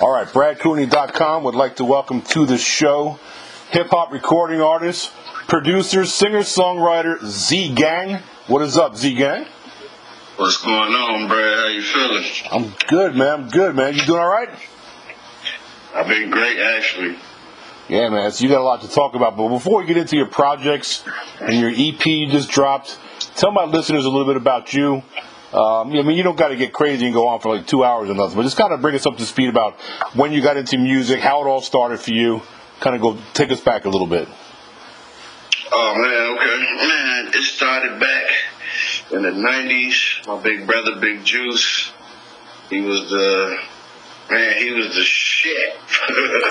All right, BradCooney.com would like to welcome to the show hip hop recording artist, producer, singer, songwriter Z Gang. What is up, Z Gang? What's going on, Brad? How you feeling? I'm good, man. I'm good, man. You doing all right? I've been great, actually. Yeah, man. So you got a lot to talk about. But before we get into your projects and your EP you just dropped, tell my listeners a little bit about you. Um, I mean, you don't got to get crazy and go on for like two hours or nothing, but just kind of bring us up to speed about when you got into music, how it all started for you. Kind of go take us back a little bit. Oh man, okay, man. It started back in the '90s. My big brother, Big Juice, he was the man. He was the shit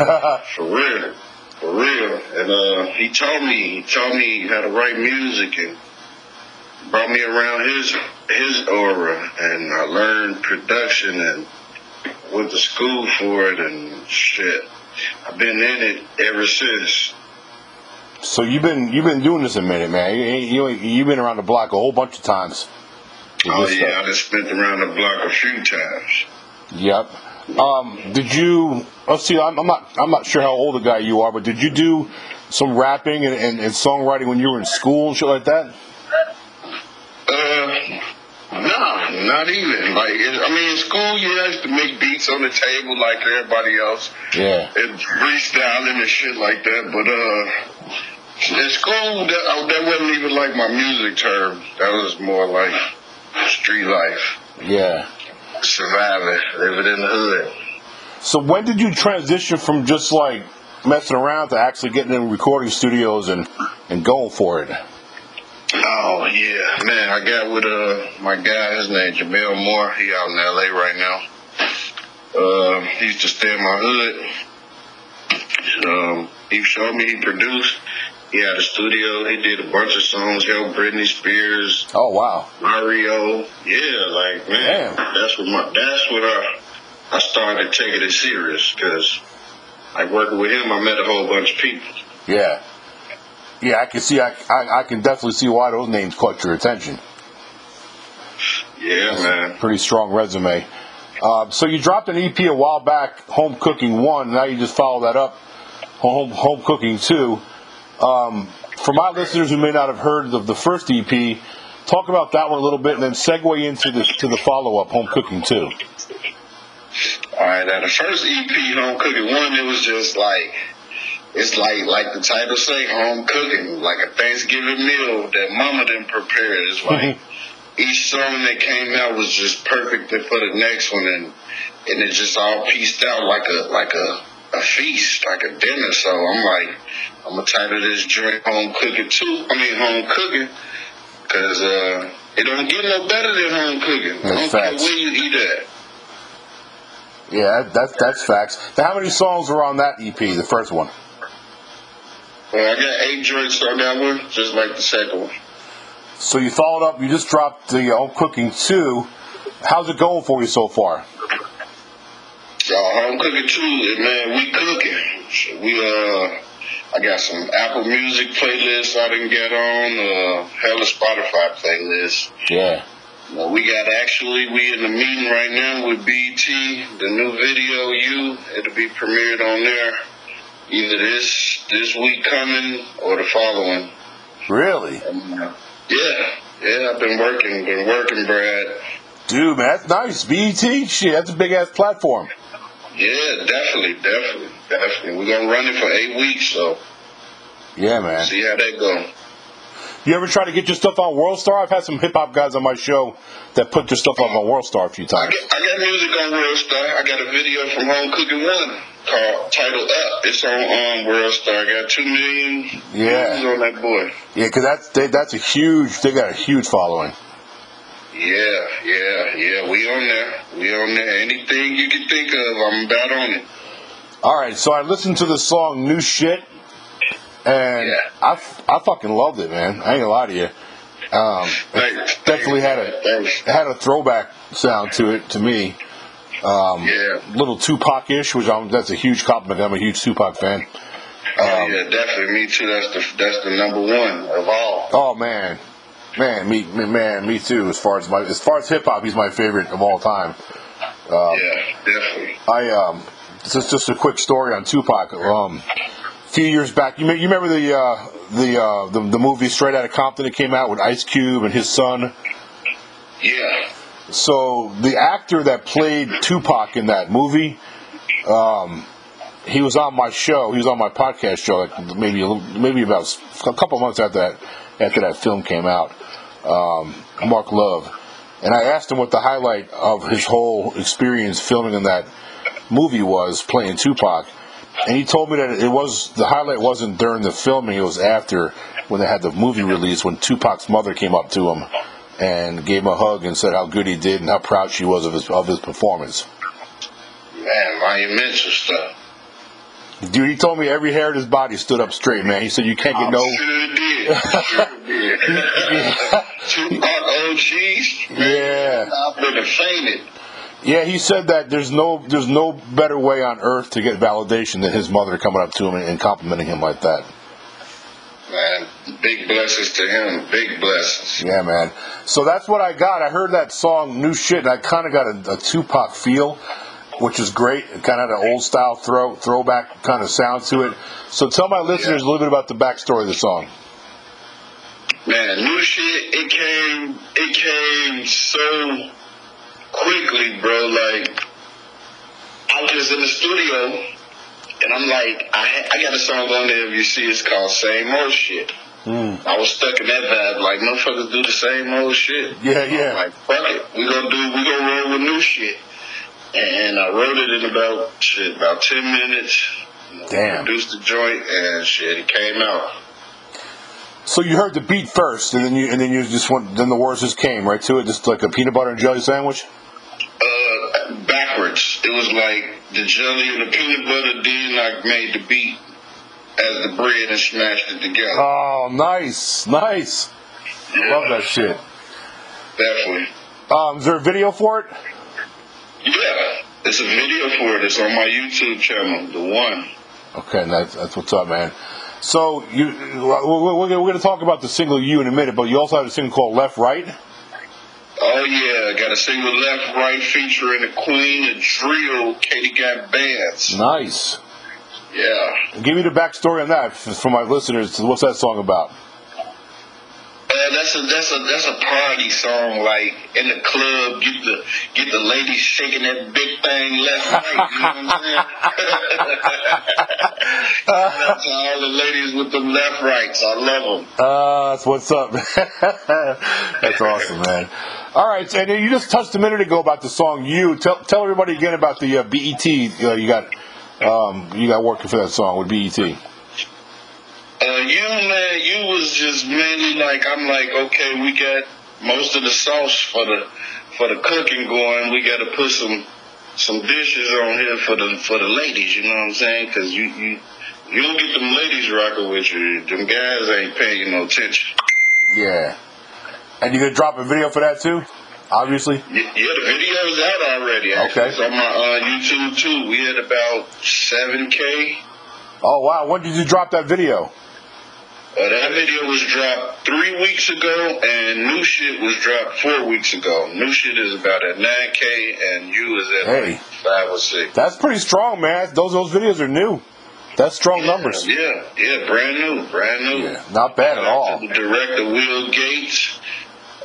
for real, for real. And uh, he taught me, he taught me how to write music and brought me around his his aura, and I learned production and went to school for it and shit. I've been in it ever since. So you've been you've been doing this a minute, man. You, you you've been around the block a whole bunch of times. Oh yeah, stuff. I just spent around the block a few times. Yep. Um, did you? Let's see. I'm, I'm not. I'm not sure how old a guy you are, but did you do some rapping and, and, and songwriting when you were in school and shit like that? Uh, nah, not even. Like, it, I mean, in school you have to make beats on the table like everybody else Yeah. and freestyling and shit like that. But uh, in school, that uh, that wasn't even like my music term. That was more like street life, Yeah. surviving, living in the hood. So when did you transition from just like messing around to actually getting in recording studios and and going for it? Oh yeah, man! I got with uh my guy. His name Jamel Moore. He out in L.A. right now. Um, he used to stay in my hood. Um, he showed me he produced. He had a studio. He did a bunch of songs. Helped Britney Spears, Oh wow. Mario. Yeah, like man, Damn. that's what my that's what I I started taking it serious because like working with him, I met a whole bunch of people. Yeah. Yeah, I can see. I, I I can definitely see why those names caught your attention. Yeah, man. Pretty strong resume. Uh, so you dropped an EP a while back, Home Cooking One. Now you just follow that up, Home Home Cooking Two. Um, for my listeners who may not have heard of the first EP, talk about that one a little bit, and then segue into the to the follow up, Home Cooking Two. All right, now the first EP, Home Cooking One, it was just like it's like like the title say, home cooking, like a Thanksgiving meal that Mama didn't prepare. It's like each song that came out was just perfect for the next one, and and it just all pieced out like a like a a feast, like a dinner. So I'm like, I'm gonna title this joint Home Cooking too. I mean Home Cooking, cause uh, it don't get no better than home cooking. I That's don't care facts. where you eat at. Yeah, that, that's that's facts. Now, how many songs were on that EP, the first one? Well, I got eight joints on that one, just like the second one. So you followed up. You just dropped the Home Cooking Two. How's it going for you so far? So home cooking two, man. We cooking. We uh, I got some Apple Music playlists I didn't get on. Uh, hella Spotify playlist. Yeah. Well, we got actually we in the meeting right now with BET. The new video, you, it'll be premiered on there either this this week coming or the following. Really? Yeah, yeah. I've been working, been working, Brad. Dude, man, that's nice. BET, shit, that's a big ass platform. Yeah, definitely, definitely, definitely. We're gonna run it for eight weeks, so Yeah, man. see how that go. You ever try to get your stuff on WorldStar? I've had some hip hop guys on my show that put their stuff up on WorldStar a few I times. got, I got music on Worldstar. I got a video from Home Cooking One called titled Up. It's on um, Worldstar. I got two million Yeah. views on that boy. Yeah, because that's they, that's a huge. They got a huge following. Yeah, yeah, yeah. We on there. We on there. Anything you can think of, I'm about on it. All right, so I listened to the song "New Shit," and Yeah. I, f- I fucking loved it, man. I ain't gonna lie to you. Um, Thanks. definitely had a Thanks. had a throwback sound to it to me. Um, Yeah. little Tupac-ish, which I'm, that's a huge compliment. I'm a huge Tupac fan. Oh yeah, definitely. Me too. That's the that's the number one of all. Oh man, man, me, me man, me too. As far as my as far as hip hop, he's my favorite of all time. yeah, definitely. I um, this is just a quick story on Tupac. Um, a few years back, you, may, you remember the uh, the, uh, the the movie Straight Outta Compton that came out with Ice Cube and his son. Yeah. So the actor that played Tupac in that movie, um, he was on my show. He was on my podcast show, like maybe little, maybe about a couple months after that after that film came out. Um, Mark Love, and I asked him what the highlight of his whole experience filming in that movie was playing Tupac, and he told me that it was the highlight wasn't during the filming; it was after when they had the movie release when Tupac's mother came up to him and gave him a hug and said how good he did and how proud she was of his of his performance. Man, monumental stuff. Dude, he told me every hair in his body stood up straight, man. He said you can't get I'm no. Sure did. Sure did. Tupac OGs. Man, Yeah. I've fainted. Yeah, he said that there's no there's no better way on earth to get validation than his mother coming up to him and complimenting him like that. Man, big blessings to him. Big blessings. Yeah, man. So that's what I got. I heard that song, New Shit, and I kind of got a, a Tupac feel, which is great. It kind of had an old style throw throwback kind of sound to it. So tell my listeners a little bit about the backstory of the song. Man, new shit. It came. It came so quickly, bro. Like I was just in the studio, and I'm like, I I got a song on there. If you see, it's called "Same Old Shit." Mm. I was stuck in that vibe, like motherfuckers do the same old shit. Yeah, yeah. I'm like fuck it, we gonna do, we gonna roll with new shit. And I wrote it in about shit, about ten minutes. Damn. Produced the joint, and shit, it came out. So you heard the beat first, and then you and then you just went. Then the words just came right to it, just like a peanut butter and jelly sandwich. Uh, backwards. It was like the jelly and the peanut butter. Then I made the beat as the bread and smashed it together. Oh, nice, nice. Love that shit. Definitely. Um, is there a video for it? Yeah, it's a video for it. It's on my YouTube channel, the one. Okay, that's, that's what's up, man. So you, we're, we're going to talk about the single "You" in a minute, but you also have a single called "Left Right." Oh yeah, got a single left right featuring the Queen of Drill, Katie Got Bandz. Nice. Yeah. Give me the backstory on that for my listeners. What's that song about? Uh, that's a that's a that's a party song. Like in the club, get the get the ladies shaking that big thing left right. You know what I'm saying? Out to all the ladies with them left rights. I love them. Uh, that's what's up. that's awesome, man. All right, and you just touched a minute ago about the song "You." Tell tell everybody again about the uh, BET uh, you got um, you got working for that song with BET. Uh, you man, you was just mainly like I'm like okay, we got most of the sauce for the for the cooking going. We got to put some some dishes on here for the for the ladies. You know what I'm saying? Because you you you don't get them ladies rocking with you. Them guys ain't paying you no attention. Yeah, and you gonna drop a video for that too? Obviously. Yeah, the video is out already. Actually. Okay. It's on my uh, YouTube too. We had about seven k. Oh wow, when did you drop that video? Uh, that video was dropped three weeks ago, and new shit was dropped four weeks ago. New shit is about at 9K, and you is at Hey. like five or six. That's pretty strong, man. Those those videos are new. That's strong numbers. Yeah, yeah, brand new, brand new. Yeah, not bad at all. The director Will Gates,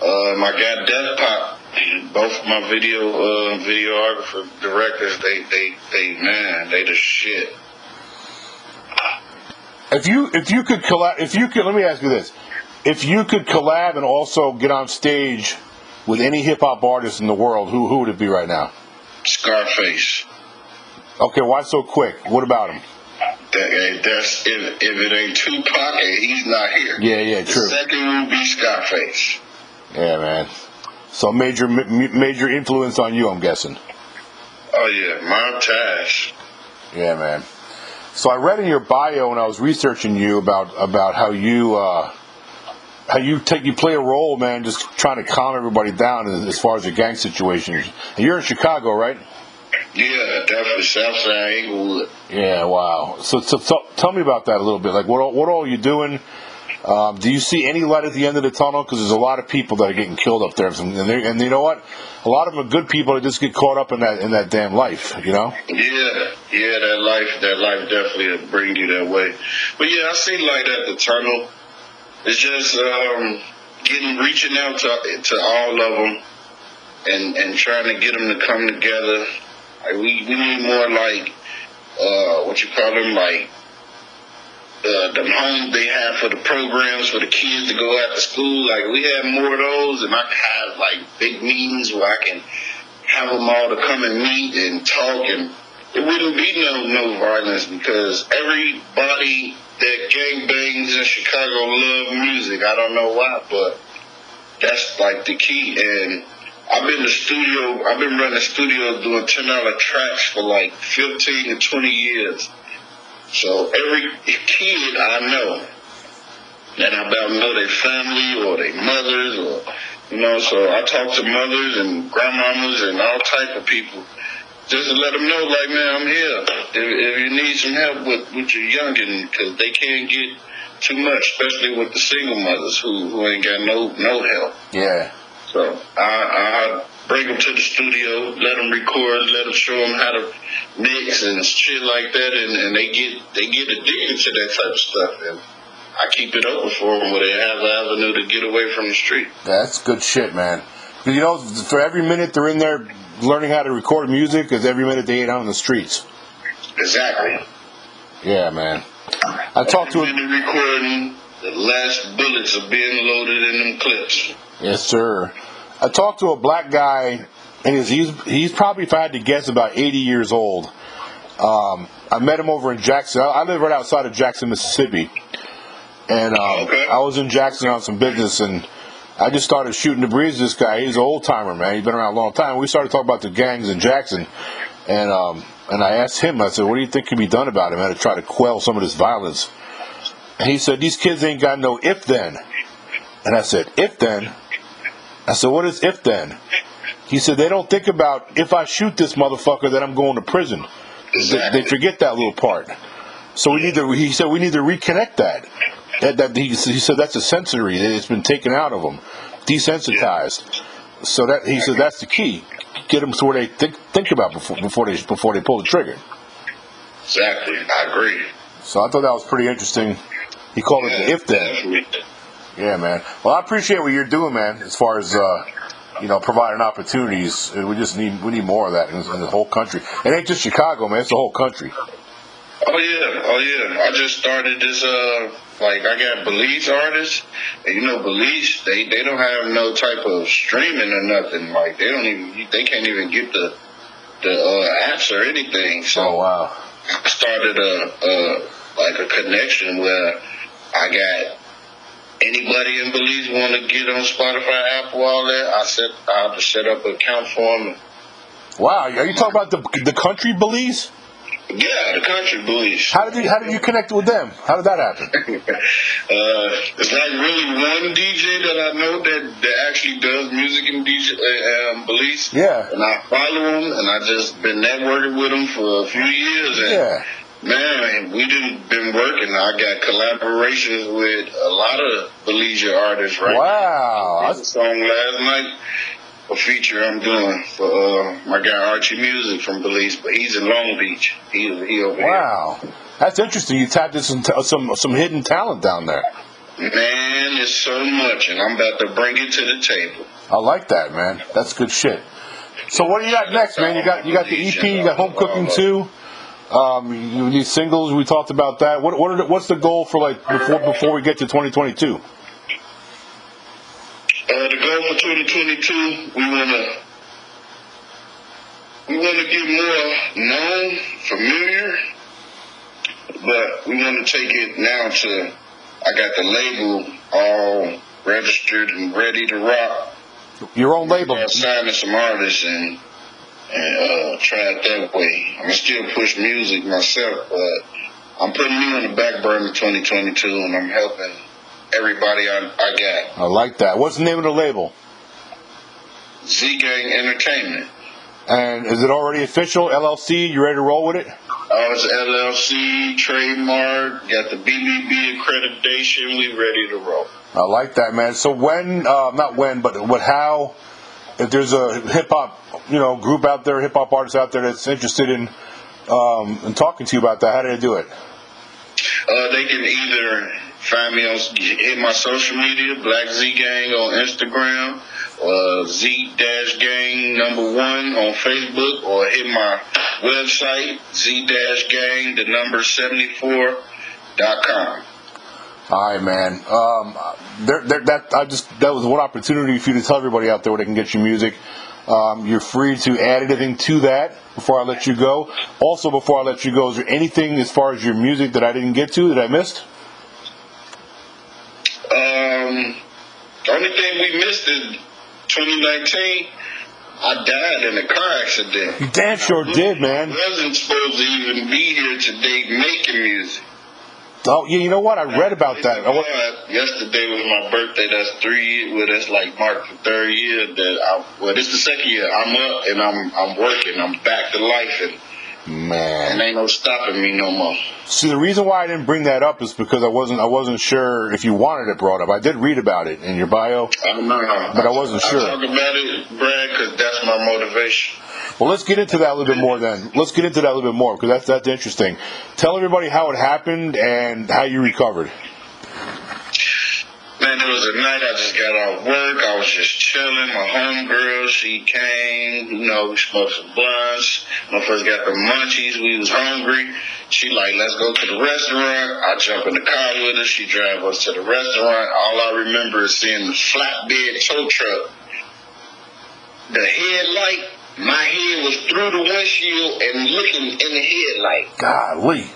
uh, my guy Death Pop, both my video uh, videographer directors, they they they man, they the shit. If you if you could collab, if you could, let me ask you this: if you could collab and also get on stage with any hip hop artist in the world, who who would it be right now? Scarface. Okay, why so quick? What about him? That, that's if, if it ain't Tupac and he's not here. Yeah, yeah, The true. second will be Scarface. Yeah, man. So major m- major influence on you, I'm guessing. Oh yeah, Montage. Yeah, man. So I read in your bio when I was researching you about about how you uh, how you take you play a role, man, just trying to calm everybody down as as far as the gang situation. And you're in Chicago, right? Yeah, definitely Southside Englewood. Yeah, wow. So, so, so tell me about that a little bit. Like, what all, what all you doing? Um, do you see any light at the end of the tunnel? Because there's a lot of people that are getting killed up there, and, and you know what? A lot of them are good people that just get caught up in that in that damn life. You know? Yeah, yeah. That life, that life definitely will bring you that way. But yeah, I see light at the tunnel. It's just um, getting reaching out to to all of them and and trying to get them to come together. Like we we need more like uh, what you call them like uh, the homes they have for the programs for the kids to go after school. Like we have more of those, and I can have like big meetings where I can have them all to come and meet and talk, and it wouldn't be no no violence because everybody that gang bangs in Chicago love music. I don't know why, but that's like the key. And I've been in the studio. I've been running studios doing ten dollar tracks for like fifteen to twenty years. So every kid I know, and I about know their family or their mothers or you know. So I talk to mothers and grandmamas and all type of people just to let them know, like, man, I'm here. If, if you need some help with, with your youngin, because they can't get too much, especially with the single mothers who, who ain't got no no help. Yeah. So I, I bring them to the studio, let them record, let them show them how to mix and shit like that, and, and they get they get addicted to that type of stuff. And I keep it open for them where they have an avenue to get away from the street. That's good shit, man. You know, for every minute they're in there learning how to record music, is every minute they ain't out on the streets. Exactly. Yeah, man. I talked to him. recording, the last bullets are being loaded in them clips. Yes, sir. I talked to a black guy, and he's he's, he's probably, if I had to guess, about 80 years old. Um, I met him over in Jackson. I live right outside of Jackson, Mississippi, and um, okay. I was in Jackson on some business, and I just started shooting the breeze. With this guy, he's an old timer, man. He's been around a long time. We started talking about the gangs in Jackson, and um, and I asked him. I said, "What do you think can be done about it, man, to try to quell some of this violence?" And he said, "These kids ain't got no if then." And I said, "If then." I said, what is if then? He said, they don't think about if I shoot this motherfucker, that I'm going to prison. Exactly. They, they, forget that little part. So we need to. He said we need to reconnect that. That, that he, he, said that's a sensory. It's been taken out of them, desensitized. So that he said that's the key. Get them to where they think think about before before they before they pull the trigger. Exactly, I agree. So I thought that was pretty interesting. He called yeah, it the if then. Yeah, man. Well, I appreciate what you're doing, man. As far as uh, you know, providing opportunities, we just need we need more of that in, in the whole country. It ain't just Chicago, man. It's the whole country. Oh yeah, oh yeah. I just started this. Uh, like I got Belize artists, and you know Belize, they they don't have no type of streaming or nothing. Like they don't even they can't even get the the uh, apps or anything. So oh, wow. I started a, a like a connection where I got anybody in Belize want to get on Spotify, Apple, all that, I set I have to set up an account for them. Wow, are you talking about the the country Belize? Yeah, the country Belize. How did you How did you connect with them? How did that happen? uh, it's like really one DJ that I know that, that actually does music in DJ, uh, um, Belize. Yeah. And I follow him, and I just been networking with him for a few years. And yeah. Man, we didn't been working. I got collaborations with a lot of Belize artists right wow. now. Wow. song last night, a feature I'm doing for uh, my guy Archie Music from Belize, but he's in Long Beach. He, he over wow. Here. That's interesting. You tapped into some, some, some hidden talent down there. Man, it's so much, and I'm about to bring it to the table. I like that, man. That's good shit. So what do you got next, man? You got you got the EP, you got Home Cooking too. Um, you need singles. We talked about that. What, what the, what's the goal for like before before we get to 2022? Uh, the goal for 2022, we wanna we wanna get more known, familiar, but we wanna take it now to. I got the label all registered and ready to rock. Your own label. Signing some artists and and uh, try it that way. I'm still push music myself, but I'm putting me on the back burner 2022, and I'm helping everybody I, I got. I like that. What's the name of the label? Z Gang Entertainment. And is it already official? LLC? You ready to roll with it? Oh Artists LLC, trademark, got the BBB accreditation. We ready to roll. I like that, man. So when, uh, not when, but what, how, if there's a hip hop, you know, group out there, hip hop artist out there that's interested in, um, in talking to you about that, how do they do it? Uh, they can either find me on hit my social media, Black Z Gang on Instagram, uh, Z Dash Gang number one on Facebook, or hit my website Z Dash Gang the number seventy four dot com. All right, man. Um, there, there, that I just that was one opportunity for you to tell everybody out there where they can get your music. Um, you're free to add anything to that before I let you go. Also, before I let you go, is there anything as far as your music that I didn't get to that I missed? Um, the only thing we missed in 2019, I died in a car accident. You damn sure did, man. I wasn't supposed to even be here today making music. Oh, yeah, you know what? I read about that. Yesterday was my birthday. That's three. Well, that's like mark the third year that I. Well, this is the second year. I'm up and I'm I'm working. I'm back to life and, and Man. ain't no stopping me no more. See, the reason why I didn't bring that up is because I wasn't I wasn't sure if you wanted it brought up. I did read about it in your bio. I don't know. But I wasn't sure. I talk about it, Brad, because that's my motivation. Well, let's get into that a little bit more then. Let's get into that a little bit more because that's that's interesting. Tell everybody how it happened and how you recovered. Man, it was a night I just got off work. I was just chilling. My homegirl, she came. You know, we smoked some blunts. I first got the munchies, we was hungry. She like, let's go to the restaurant. I jump in the car with her. She drive us to the restaurant. All I remember is seeing the flatbed tow truck. The headlight, my head was through the windshield and looking in the headlight Golly.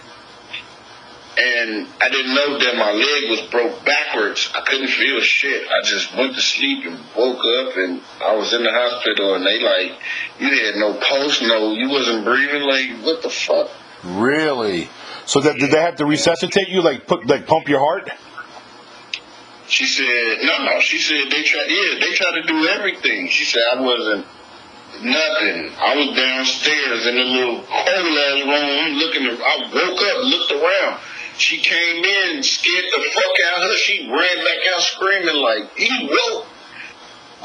And I didn't know that my leg was broke backwards. I couldn't feel shit. I just went to sleep and woke up and I was in the hospital and they like, you had no pulse, no, you wasn't breathing. Like, what the fuck? Really? So that did they have to resuscitate you, like put like pump your heart? She said, no, no. She said they tried, yeah, they tried to do everything. She said I wasn't nothing. I was downstairs in a little cold room looking. I woke up, looked around. She came in, scared the fuck out of her. She ran back out screaming like, he woke.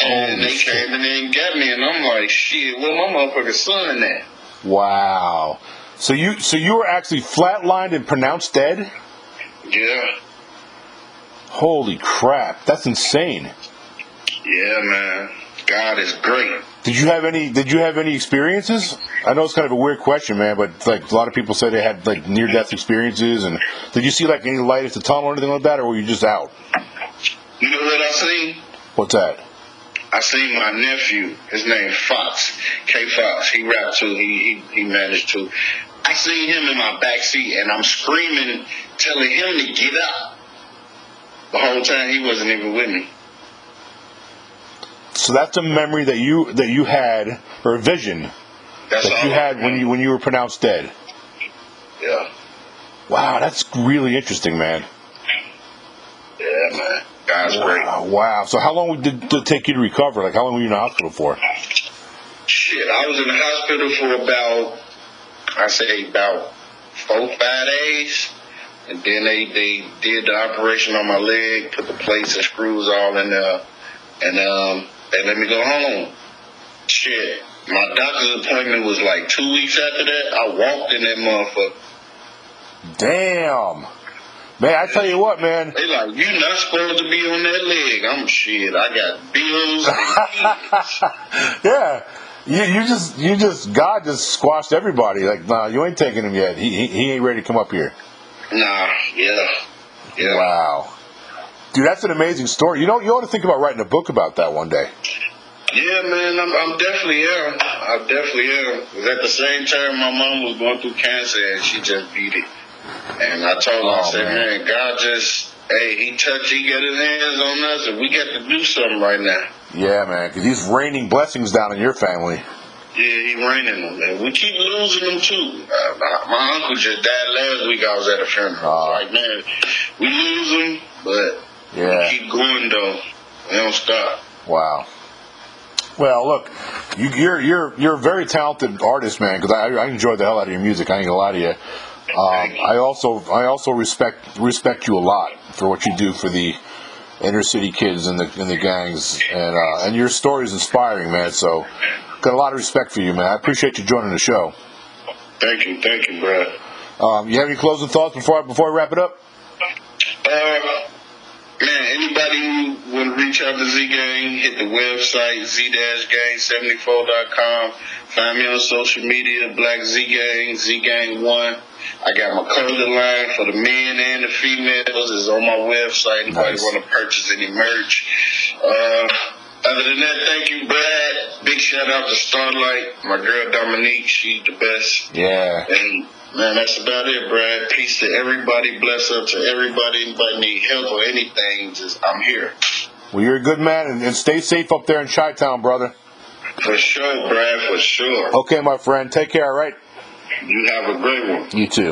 Oh, and Holy they shit. came and got me, and I'm like, shit, where my motherfucking son at? Wow. So you so you were actually flatlined and pronounced dead? Yeah, Holy crap. That's insane. yeah, man. God is great. Did you have any did you have any experiences? I know it's kind of a weird question, man, but like a lot of people say they had like near death experiences and did you see like any light at the tunnel or anything like that or were you just out? You know what I seen? What's that? I seen my nephew. His name Fox, K Fox. He rapped too. He, he he managed to. I seen him in my back seat, and I'm screaming, telling him to get up. The whole time he wasn't even with me. So that's a memory that you that you had or a vision That's that you had when you when you were pronounced dead. Yeah, Wow, that's really interesting, man. yeah, man. God's great. Wow, wow. So how long did it take you to recover? Like how long were you in the hospital for? Shit, I was in the hospital for about, I say about four, five days. And then they, they did the operation on my leg, put the plates and screws all in there, and um, they let me go home. Shit, my doctor's appointment was like two weeks after that. I walked in that motherfucker. Damn. Man, I tell you what, man. They like, you're not supposed to be on that leg. I'm shit. I got bills and yeah. You, you just you just God just squashed everybody. Like, nah, you ain't taking him yet. He, he he ain't ready to come up here. Nah, yeah, yeah. Wow. Dude, that's an amazing story. You know, you ought to think about writing a book about that one day. Yeah, man, I'm, I'm definitely am. I definitely am. 'Cause at the same time, my mom was going through cancer and she just beat it. And I told her, I Oh, said, man. man. God just, hey, he touched, he got his hands on us, and we got to do something right now. Yeah, man, because he's raining blessings down on your family. Yeah, he raining them, and we keep losing them too. Uh, my, my uncle just died last week. I was at a funeral. Oh. Like, man, we lose them, but Yeah. keep going though. We don't stop. Wow. Well, look, you, you're you're you're a very talented artist, man. Because I, I enjoy the hell out of your music. I ain't gonna lie to you. Um, I also I also respect respect you a lot for what you do for the inner city kids and the and the gangs, and uh, and your story is inspiring, man. So, got a lot of respect for you, man. I appreciate you joining the show. Thank you, thank you, Brad. Um, you have any closing thoughts before I, before I wrap it up? Uh, man, anybody who want to reach out to Z Gang, hit the website z-gang74.com. Find me on social media, Black Z Gang, Z Gang One. I got my clothing line for the men and the females. It's on my website. Anybody Nice. want to purchase any merch? Uh, other than that, thank you, Brad. Big shout out to Starlight, my girl Dominique. She's the best. Yeah. And man, that's about it, Brad. Peace to everybody. Bless up to everybody. Anybody need help or anything, just I'm here. Well, you're a good man, and, and stay safe up there in Chi Town, brother. For sure, Brad, for sure. Okay, my friend. Take care. All right. You have a great one. You too.